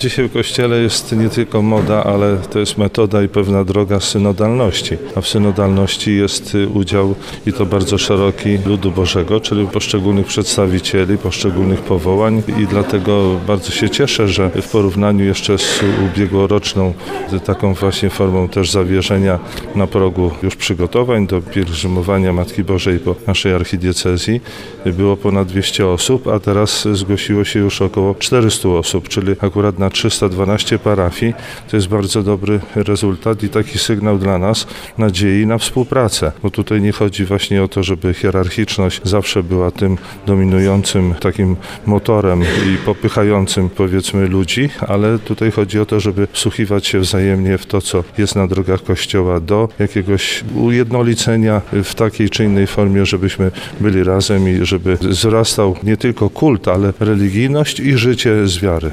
Dzisiaj w Kościele jest nie tylko moda, ale to jest metoda i pewna droga synodalności. A w synodalności jest y, udział i to bardzo szeroki ludu Bożego, czyli poszczególnych przedstawicieli, poszczególnych powołań i dlatego bardzo się cieszę, że w porównaniu jeszcze z ubiegłoroczną taką właśnie formą też zawierzenia na progu już przygotowań do pielgrzymowania Matki Bożej po naszej archidiecezji było ponad 200 osób, a teraz zgłosiło się już około 400 osób, czyli akurat na 312 parafii. To jest bardzo dobry rezultat i taki sygnał dla nas nadziei na współpracę, bo tutaj nie chodzi właśnie o to, żeby hierarchiczność zawsze była tym dominującym takim motorem i popychającym powiedzmy ludzi, ale tutaj chodzi o to, żeby wsłuchiwać się wzajemnie w to, co jest na drogach Kościoła do jakiegoś ujednolicenia w takiej czy innej formie, żebyśmy byli razem i żeby wzrastał nie tylko kult, ale religijność i życie z wiary.